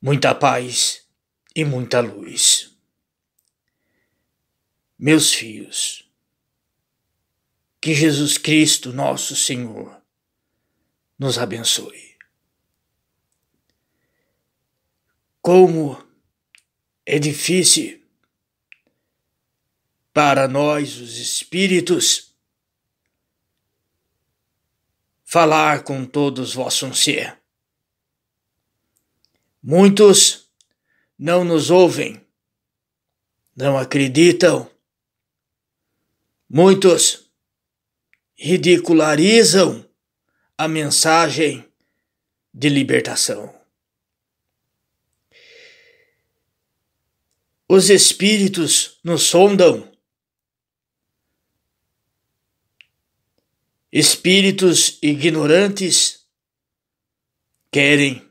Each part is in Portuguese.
muita paz e muita luz. Meus filhos, que Jesus Cristo, nosso Senhor, nos abençoe. Como é difícil para nós, os espíritos, falar com todos vossos ser Muitos não nos ouvem, não acreditam. Muitos ridicularizam a mensagem de libertação. Os espíritos nos sondam. Espíritos ignorantes querem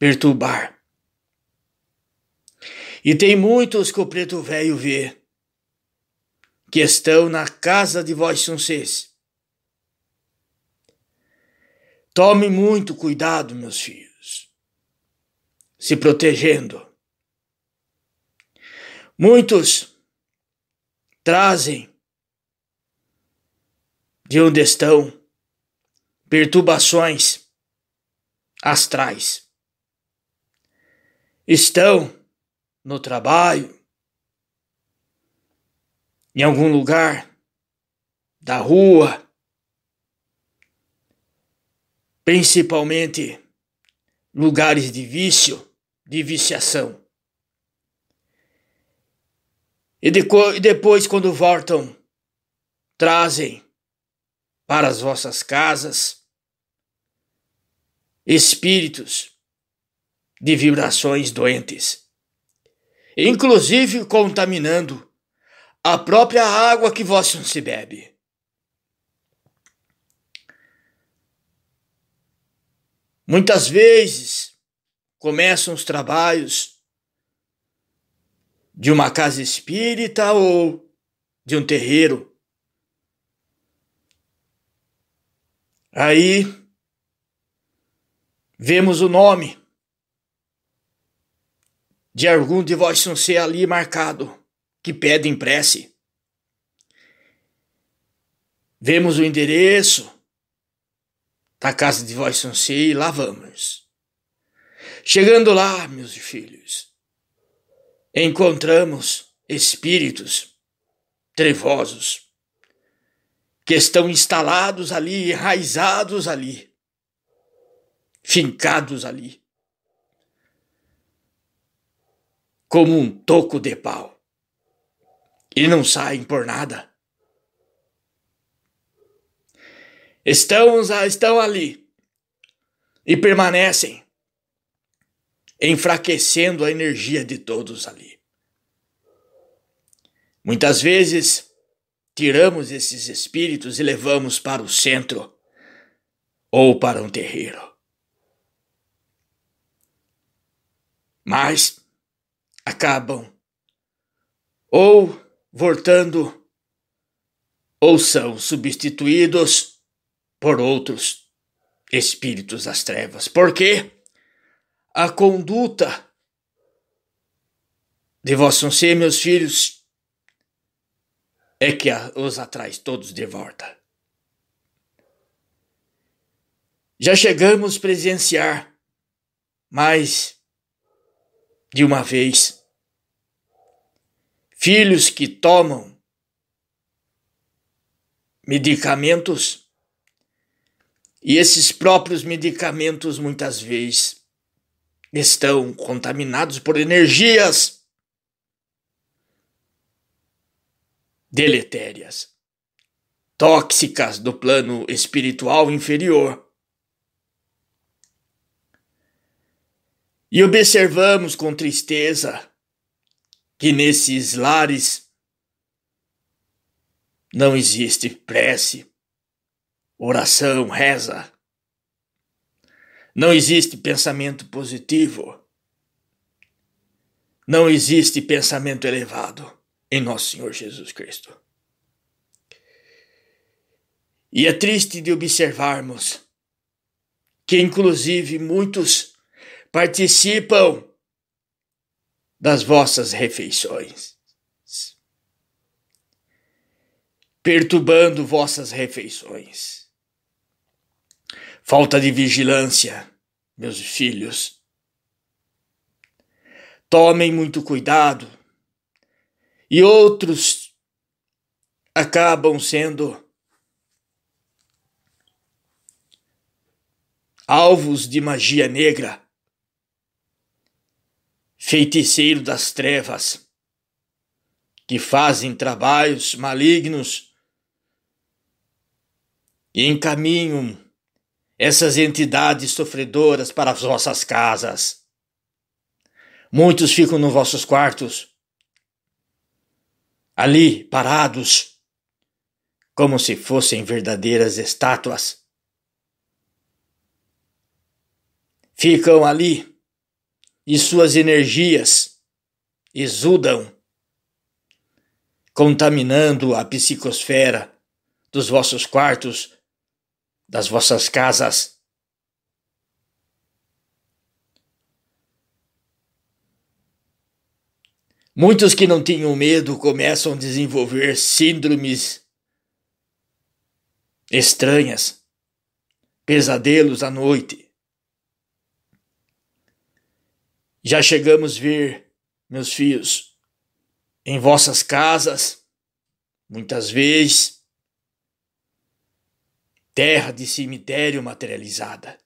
perturbar. E tem muitos que o preto velho vê, que estão na casa de vós suncês. Tome muito cuidado, meus filhos, se protegendo. Muitos trazem de onde estão perturbações astrais estão no trabalho, em algum lugar da rua, principalmente lugares de vício, de viciação. E depois, quando voltam, trazem para as vossas casas espíritos de vibrações doentes, inclusive contaminando a própria água que vós se bebe. Muitas vezes começam os trabalhos de uma casa espírita ou de um terreiro. Aí vemos o nome de algum de vós não ser ali marcado, que pedem prece. Vemos o endereço da casa de vós não ser e lá vamos. Chegando lá, meus filhos, encontramos espíritos trevosos que estão instalados ali, enraizados ali, fincados ali. Como um toco de pau. E não saem por nada. Estão, estão ali e permanecem, enfraquecendo a energia de todos ali. Muitas vezes tiramos esses espíritos e levamos para o centro ou para um terreiro. Mas acabam ou voltando ou são substituídos por outros espíritos das trevas. Porque a conduta de vossos ser, meus filhos, é que os atrai todos de volta. Já chegamos presenciar mais de uma vez filhos que tomam medicamentos e esses próprios medicamentos muitas vezes estão contaminados por energias deletérias, tóxicas do plano espiritual inferior. E observamos com tristeza que nesses lares não existe prece, oração, reza. Não existe pensamento positivo. Não existe pensamento elevado em nosso Senhor Jesus Cristo. E é triste de observarmos que, inclusive, muitos participam das vossas refeições, perturbando vossas refeições. Falta de vigilância, meus filhos. Tomem muito cuidado. E outros acabam sendo alvos de magia negra, feiticeiro das trevas, que fazem trabalhos malignos e encaminham essas entidades sofredoras para as vossas casas. Muitos ficam nos vossos quartos, ali parados, como se fossem verdadeiras estátuas. Ficam ali e suas energias exudam, contaminando a psicosfera dos vossos quartos das vossas casas. Muitos que não tinham medo começam a desenvolver síndromes estranhas, pesadelos à noite. Já chegamos a ver, meus filhos, em vossas casas, muitas vezes, terra de cemitério materializada.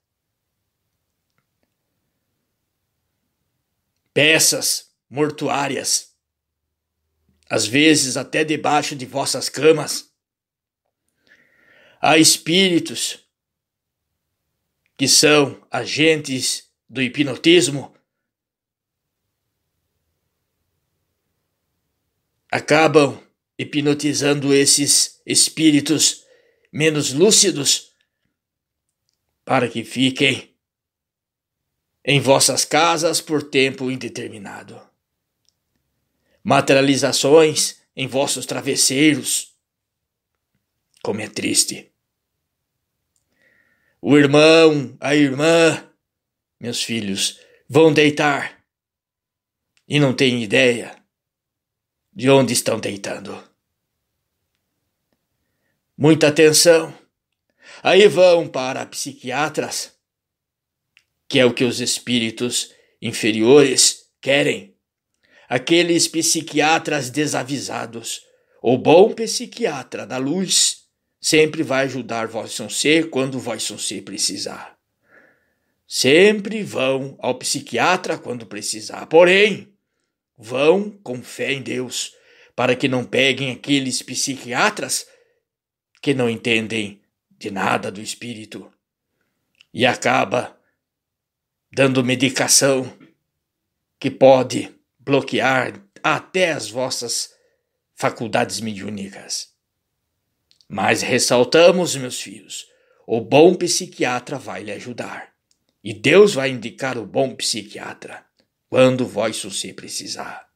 Peças mortuárias, às vezes até debaixo de vossas camas. Há espíritos que são agentes do hipnotismo. Acabam hipnotizando esses espíritos menos lúcidos, para que fiquem em vossas casas por tempo indeterminado. Materializações em vossos travesseiros. Como é triste. O irmão, a irmã, meus filhos, vão deitar e não têm ideia de onde estão deitando. Muita atenção. Aí vão para psiquiatras, que é o que os espíritos inferiores querem. Aqueles psiquiatras desavisados. O bom psiquiatra da luz sempre vai ajudar vosso ser quando vosso ser precisar. Sempre vão ao psiquiatra quando precisar. Porém, vão com fé em Deus, para que não peguem aqueles psiquiatras que não entendem de nada do espírito e acaba dando medicação que pode bloquear até as vossas faculdades mediúnicas. Mas ressaltamos, meus filhos, o bom psiquiatra vai lhe ajudar. E Deus vai indicar o bom psiquiatra quando vós se precisar.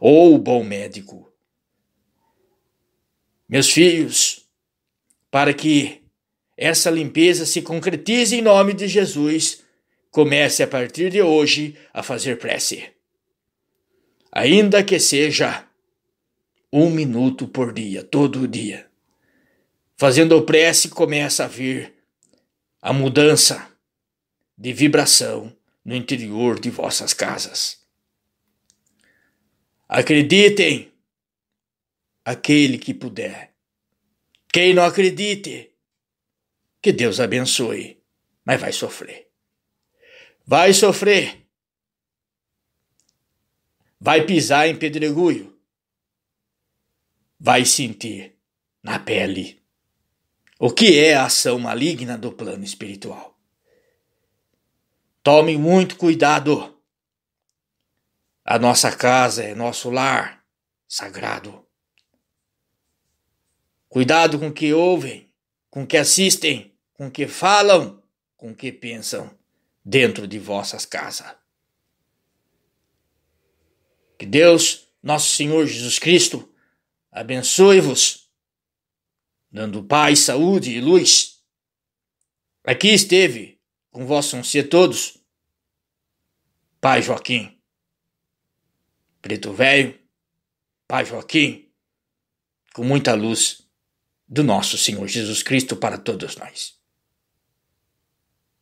Ou o bom médico. Meus filhos, para que essa limpeza se concretize em nome de Jesus, comece a partir de hoje a fazer prece. Ainda que seja um minuto por dia, todo dia. Fazendo prece, começa a vir a mudança de vibração no interior de vossas casas. Acreditem, aquele que puder. Quem não acredite, que Deus abençoe, mas vai sofrer. Vai sofrer. Vai pisar em pedregulho. Vai sentir na pele o que é a ação maligna do plano espiritual. Tome muito cuidado. A nossa casa é nosso lar sagrado. Cuidado com o que ouvem, com o que assistem, com o que falam, com o que pensam dentro de vossas casas. Que Deus, nosso Senhor Jesus Cristo, abençoe-vos, dando paz, saúde e luz. Aqui esteve com vossos ser todos Pai Joaquim. Preto Velho, Pai Joaquim, com muita luz do nosso Senhor Jesus Cristo para todos nós.